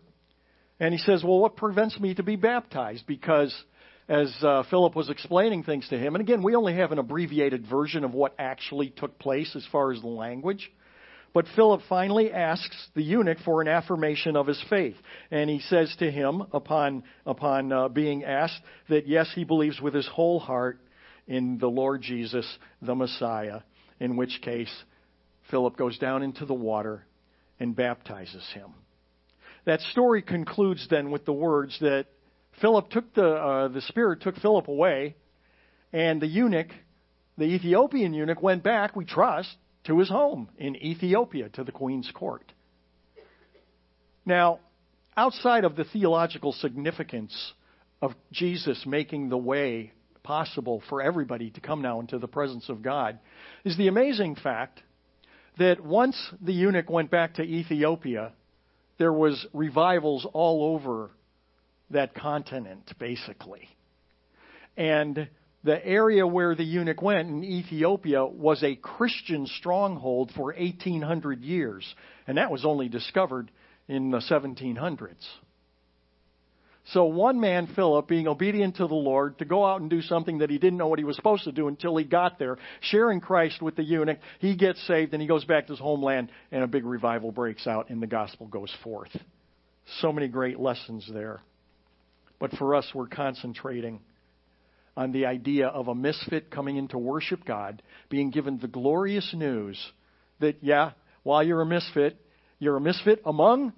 and he says, Well, what prevents me to be baptized? Because as uh, Philip was explaining things to him, and again, we only have an abbreviated version of what actually took place as far as the language. But Philip finally asks the eunuch for an affirmation of his faith. And he says to him, upon, upon uh, being asked, that yes, he believes with his whole heart in the Lord Jesus, the Messiah, in which case Philip goes down into the water and baptizes him. That story concludes then with the words that Philip took the, uh, the Spirit took Philip away, and the eunuch, the Ethiopian eunuch, went back, we trust, to his home in Ethiopia, to the queen's court. Now, outside of the theological significance of Jesus making the way possible for everybody to come now into the presence of God, is the amazing fact that once the eunuch went back to Ethiopia, there was revivals all over that continent, basically. And the area where the eunuch went in Ethiopia was a Christian stronghold for 1800 years, and that was only discovered in the 1700s. So one man, Philip, being obedient to the Lord, to go out and do something that he didn't know what he was supposed to do until he got there, sharing Christ with the eunuch, he gets saved and he goes back to his homeland and a big revival breaks out and the gospel goes forth. So many great lessons there. But for us, we're concentrating on the idea of a misfit coming in to worship God, being given the glorious news that, yeah, while you're a misfit, you're a misfit among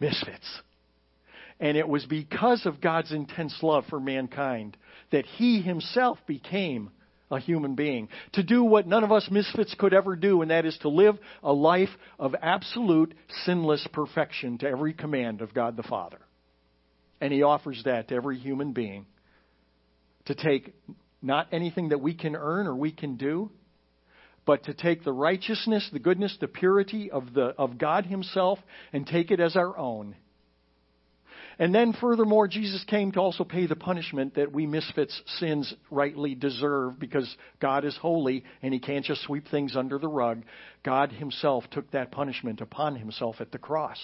misfits. And it was because of God's intense love for mankind that He Himself became a human being to do what none of us misfits could ever do, and that is to live a life of absolute sinless perfection to every command of God the Father. And He offers that to every human being to take not anything that we can earn or we can do, but to take the righteousness, the goodness, the purity of, the, of God Himself and take it as our own. And then, furthermore, Jesus came to also pay the punishment that we misfits' sins rightly deserve because God is holy and He can't just sweep things under the rug. God Himself took that punishment upon Himself at the cross.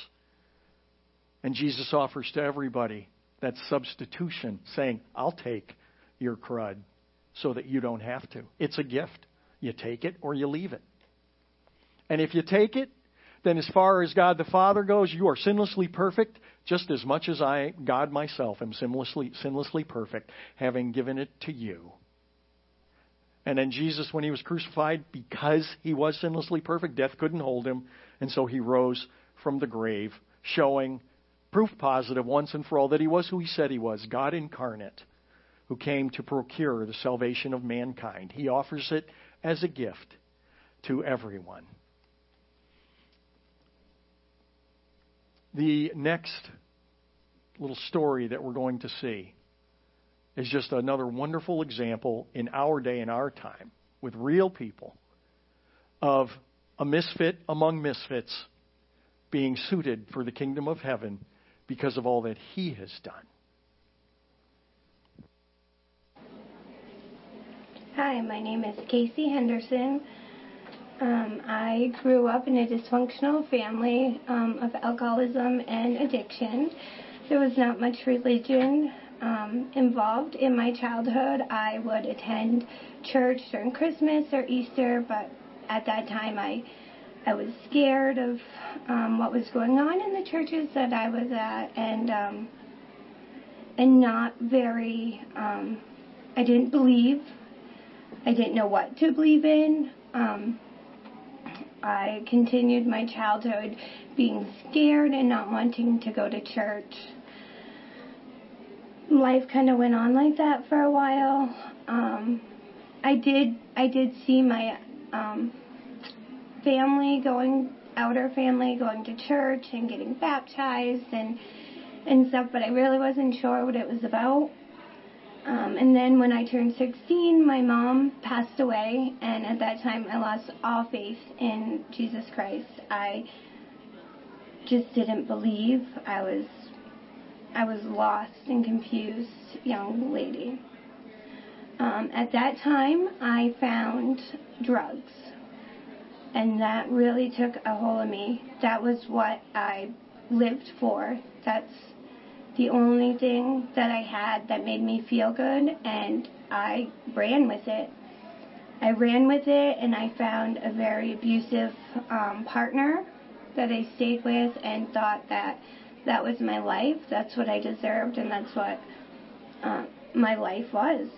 And Jesus offers to everybody that substitution, saying, I'll take your crud so that you don't have to. It's a gift. You take it or you leave it. And if you take it, then as far as God the Father goes, you are sinlessly perfect, just as much as I, God myself, am sinlessly, sinlessly perfect, having given it to you. And then Jesus, when he was crucified, because he was sinlessly perfect, death couldn't hold him, and so he rose from the grave, showing proof positive once and for all that he was who he said he was God incarnate who came to procure the salvation of mankind. He offers it as a gift to everyone. The next little story that we're going to see is just another wonderful example in our day and our time with real people of a misfit among misfits being suited for the kingdom of heaven because of all that he has done. Hi, my name is Casey Henderson. Um, I grew up in a dysfunctional family um, of alcoholism and addiction. There was not much religion um, involved in my childhood. I would attend church during Christmas or Easter, but at that time I I was scared of um, what was going on in the churches that I was at, and um, and not very. Um, I didn't believe I didn't know what to believe in. Um, I continued my childhood being scared and not wanting to go to church. Life kind of went on like that for a while. Um, I did I did see my um, family going outer family going to church and getting baptized and and stuff, but I really wasn't sure what it was about. Um, and then when I turned 16, my mom passed away, and at that time I lost all faith in Jesus Christ. I just didn't believe. I was I was lost and confused young lady. Um, at that time, I found drugs, and that really took a hold of me. That was what I lived for. That's the only thing that I had that made me feel good, and I ran with it. I ran with it, and I found a very abusive um, partner that I stayed with, and thought that that was my life. That's what I deserved, and that's what uh, my life was.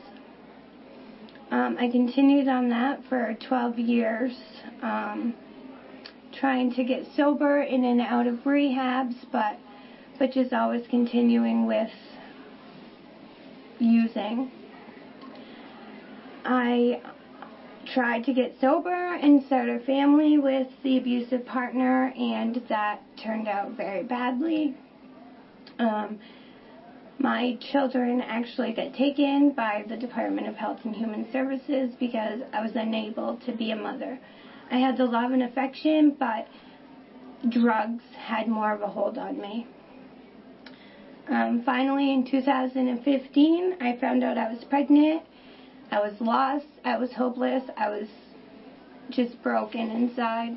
Um, I continued on that for 12 years, um, trying to get sober in and out of rehabs, but but just always continuing with using. I tried to get sober and start a family with the abusive partner, and that turned out very badly. Um, my children actually got taken by the Department of Health and Human Services because I was unable to be a mother. I had the love and affection, but drugs had more of a hold on me. Um, finally, in 2015, I found out I was pregnant. I was lost. I was hopeless. I was just broken inside.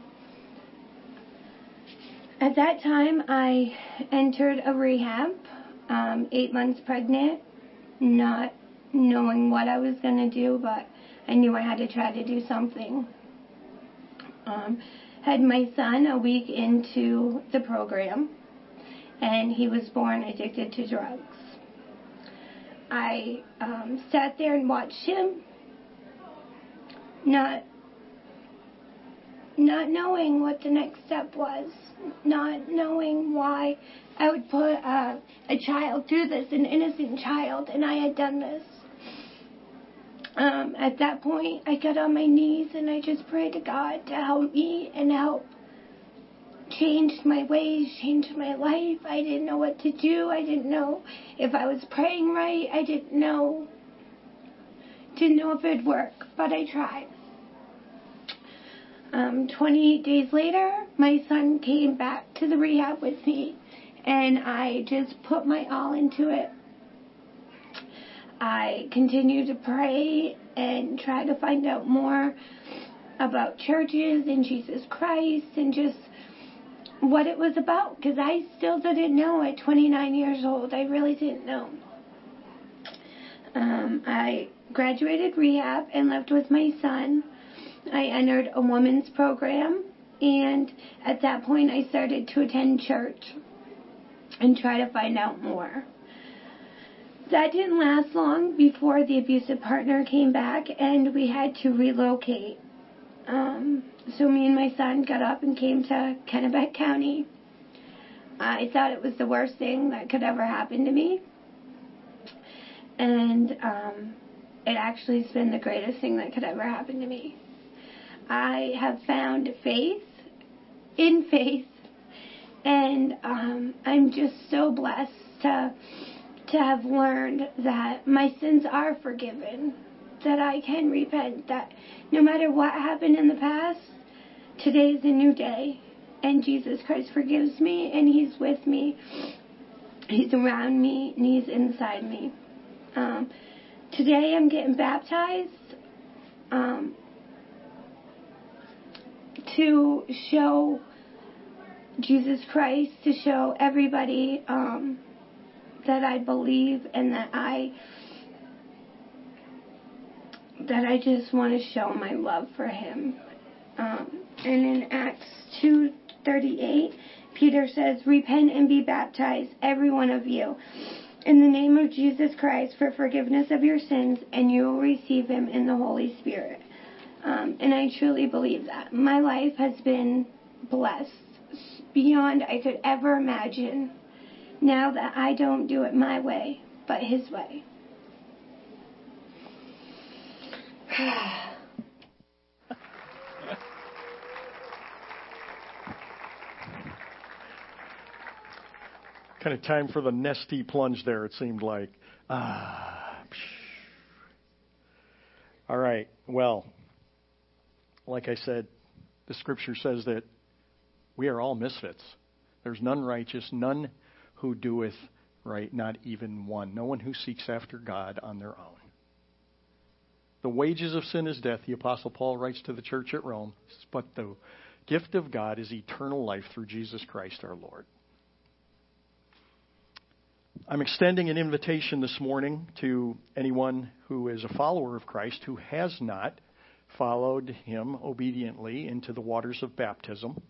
At that time, I entered a rehab, um, eight months pregnant, not knowing what I was going to do, but I knew I had to try to do something. Um, had my son a week into the program and he was born addicted to drugs. I um, sat there and watched him, not not knowing what the next step was, not knowing why I would put a, a child through this, an innocent child, and I had done this. Um, at that point, I got on my knees and I just prayed to God to help me and help change my ways, change my life. I didn't know what to do. I didn't know if I was praying right. I didn't know didn't know if it'd work, but I tried. Um, 28 days later, my son came back to the rehab with me, and I just put my all into it. I continued to pray and try to find out more about churches and Jesus Christ and just what it was about because I still didn't know at 29 years old. I really didn't know. Um, I graduated rehab and lived with my son. I entered a women's program, and at that point, I started to attend church and try to find out more. That didn't last long before the abusive partner came back, and we had to relocate. Um, so me and my son got up and came to Kennebec County. I thought it was the worst thing that could ever happen to me. And um, it actually has been the greatest thing that could ever happen to me. I have found faith in faith, and um, I'm just so blessed to to have learned that my sins are forgiven, that I can repent, that no matter what happened in the past, Today is a new day, and Jesus Christ forgives me, and He's with me. He's around me, and He's inside me. Um, today I'm getting baptized um, to show Jesus Christ, to show everybody um, that I believe and that I that I just want to show my love for Him. Um, and in Acts 2:38, Peter says, "Repent and be baptized, every one of you, in the name of Jesus Christ for forgiveness of your sins, and you will receive Him in the Holy Spirit." Um, and I truly believe that my life has been blessed beyond I could ever imagine. Now that I don't do it my way, but His way. <sighs> kind of time for the nesty plunge there, it seemed like. Ah. All right. Well, like I said, the scripture says that we are all misfits. There's none righteous, none who doeth right? Not even one. No one who seeks after God on their own. The wages of sin is death, the Apostle Paul writes to the church at Rome, but the gift of God is eternal life through Jesus Christ our Lord. I'm extending an invitation this morning to anyone who is a follower of Christ who has not followed him obediently into the waters of baptism.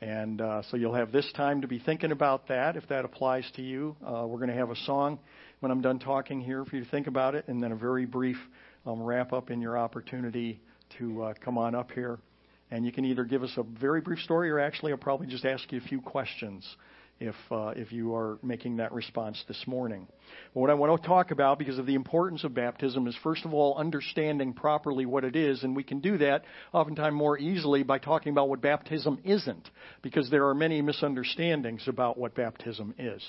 And uh, so you'll have this time to be thinking about that if that applies to you. Uh, we're going to have a song when I'm done talking here for you to think about it, and then a very brief um, wrap up in your opportunity to uh, come on up here. And you can either give us a very brief story or actually I'll probably just ask you a few questions if uh, if you are making that response this morning. But what I want to talk about, because of the importance of baptism, is first of all understanding properly what it is, and we can do that oftentimes more easily by talking about what baptism isn't, because there are many misunderstandings about what baptism is.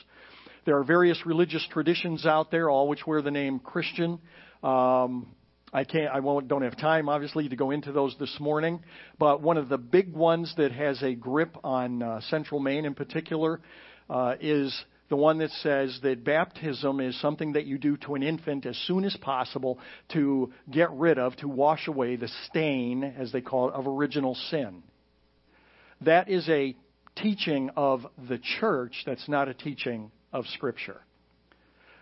There are various religious traditions out there, all which wear the name Christian. Um, I can't, I won't, don't have time, obviously, to go into those this morning. But one of the big ones that has a grip on uh, Central Maine in particular uh, is the one that says that baptism is something that you do to an infant as soon as possible to get rid of, to wash away the stain, as they call it, of original sin. That is a teaching of the church that's not a teaching of Scripture.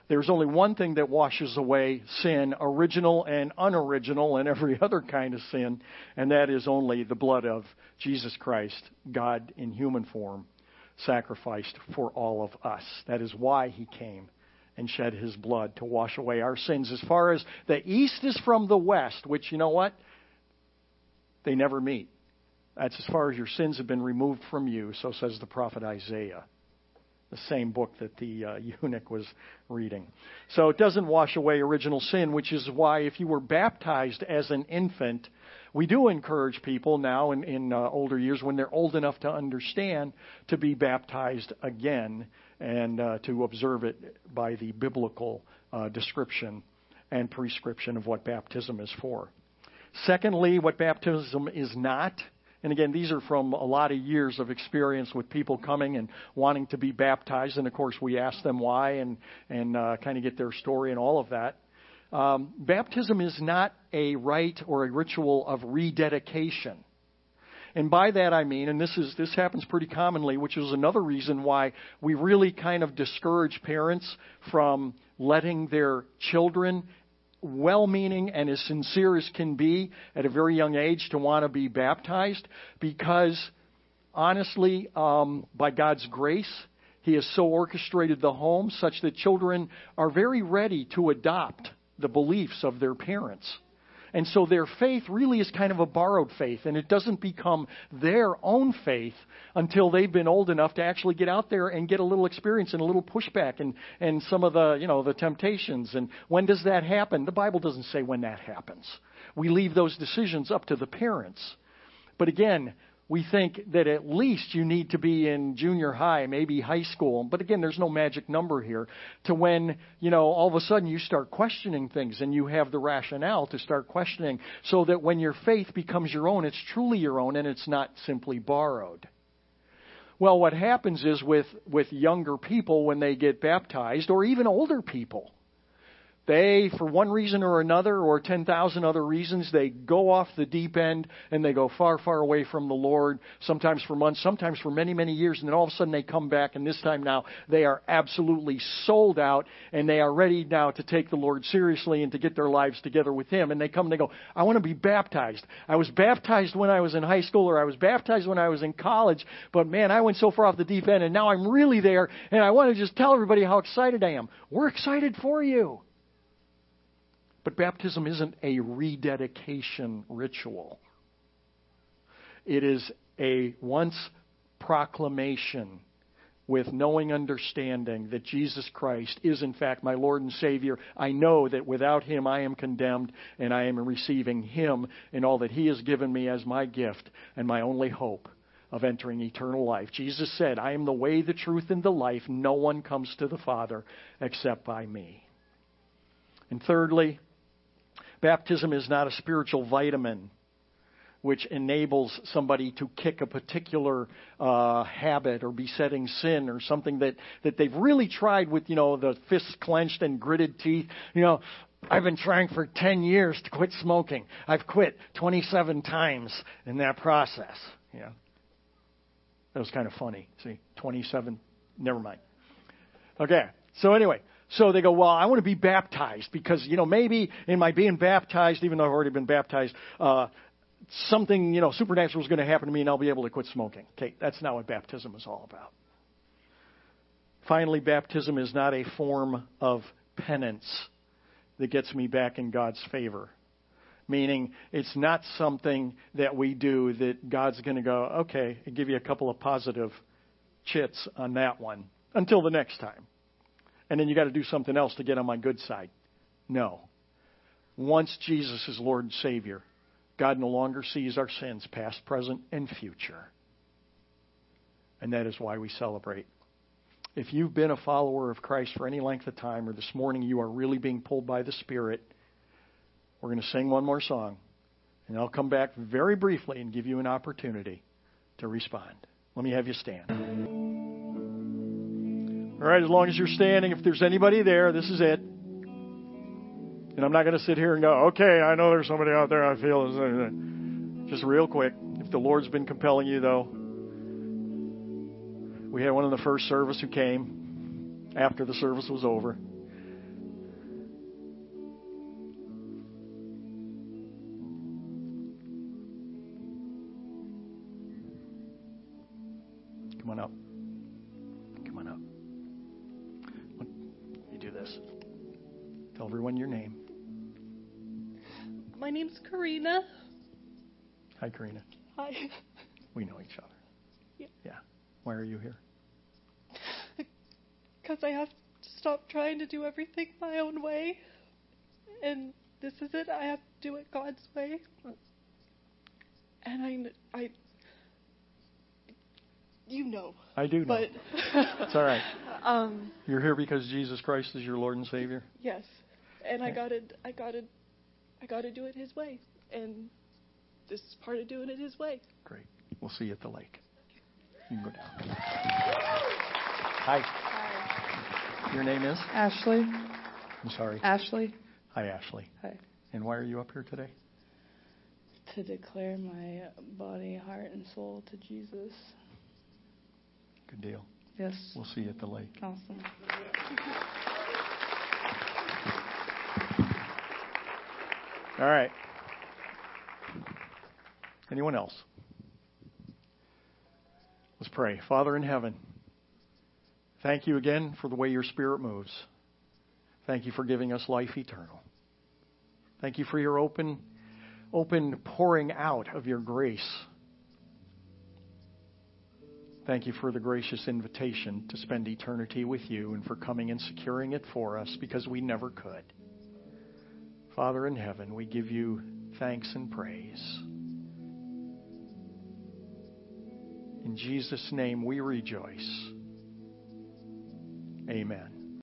There's only one thing that washes away sin, original and unoriginal, and every <laughs> other kind of sin, and that is only the blood of Jesus Christ, God in human form, sacrificed for all of us. That is why he came and shed his blood to wash away our sins. As far as the east is from the west, which, you know what? They never meet. That's as far as your sins have been removed from you, so says the prophet Isaiah the same book that the uh, <laughs> eunuch was reading. So it doesn't wash away original sin, which is why if you were baptized as an infant, we do encourage people now in, in uh, older years when they're old enough to understand to be baptized again and uh, to observe it by the biblical uh, description and prescription of what baptism is for. Secondly, what baptism is not and again, these are from a lot of years of experience with people coming and wanting to be baptized. And of course, we ask them why and, and uh, kind of get their story and all of that. Um, baptism is not a rite or a ritual of rededication. And by that I mean, and this is this happens pretty commonly, which is another reason why we really kind of discourage parents from letting their children well meaning and as sincere as can be at a very young age to want to be baptized because, honestly, um, by God's grace, He has so orchestrated the home such that children are very ready to adopt the beliefs of their parents. And so their faith really is kind of a borrowed faith, and it doesn't become their own faith until they've been old enough to actually get out there and get a little experience and a little pushback and, and some of the, you know, the temptations. And when does that happen? The Bible doesn't say when that happens. We leave those decisions up to the parents. But again, we think that at least you need to be in junior high, maybe high school. But again, there's no magic number here to when, you know, all of a sudden you start questioning things and you have the rationale to start questioning so that when your faith becomes your own, it's truly your own and it's not simply borrowed. Well, what happens is with, with younger people when they get baptized, or even older people, they, for one reason or another, or 10,000 other reasons, they go off the deep end and they go far, far away from the Lord, sometimes for months, sometimes for many, many years, and then all of a sudden they come back, and this time now they are absolutely sold out, and they are ready now to take the Lord seriously and to get their lives together with Him. And they come and they go, I want to be baptized. I was baptized when I was in high school, or I was baptized when I was in college, but man, I went so far off the deep end, and now I'm really there, and I want to just tell everybody how excited I am. We're excited for you. But baptism isn't a rededication ritual. It is a once proclamation with knowing understanding that Jesus Christ is in fact my Lord and Savior. I know that without Him I am condemned and I am receiving Him and all that He has given me as my gift and my only hope of entering eternal life. Jesus said, I am the way, the truth, and the life. No one comes to the Father except by me. And thirdly, Baptism is not a spiritual vitamin which enables somebody to kick a particular uh, habit or besetting sin or something that, that they've really tried with, you know, the fists clenched and gritted teeth. You know, I've been trying for 10 years to quit smoking. I've quit 27 times in that process. Yeah. that was kind of funny. See, 27, never mind. Okay, so anyway, so they go, well, I want to be baptized because, you know, maybe in my being baptized, even though I've already been baptized, uh, something, you know, supernatural is going to happen to me and I'll be able to quit smoking. Okay, that's not what baptism is all about. Finally, baptism is not a form of penance that gets me back in God's favor. Meaning, it's not something that we do that God's going to go, okay, I'll give you a couple of positive chits on that one until the next time. And then you got to do something else to get on my good side. No. Once Jesus is Lord and Savior, God no longer sees our sins, past, present, and future. And that is why we celebrate. If you've been a follower of Christ for any length of time, or this morning you are really being pulled by the Spirit, we're going to sing one more song. And I'll come back very briefly and give you an opportunity to respond. Let me have you stand. All right, as long as you're standing, if there's anybody there, this is it. And I'm not going to sit here and go, okay, I know there's somebody out there I feel just real quick. If the Lord's been compelling you, though, we had one in the first service who came after the service was over. Karina. Hi. We know each other. Yeah. Yeah. Why are you here? Because I have to stop trying to do everything my own way. And this is it. I have to do it God's way. And I, I, you know. I do know. But it's all right. <laughs> Um, You're here because Jesus Christ is your Lord and Savior. yes, and I gotta, I gotta, I gotta do it His way, and this is part of doing it His way. Great. We'll see you at the lake. You can go down. Hi. Your name is? Ashley. I'm sorry. Ashley. Hi, Ashley. Hi. And why are you up here today? To declare my body, heart, and soul to Jesus. Good deal. Yes. We'll see you at the lake. Awesome. All right. Anyone else? Let's pray. Father in heaven, thank you again for the way your Spirit moves. Thank you for giving us life eternal. Thank you for your open, open pouring out of your grace. Thank you for the gracious invitation to spend eternity with you and for coming and securing it for us because we never could. Father in heaven, we give you thanks and praise. In Jesus' name we rejoice. Amen.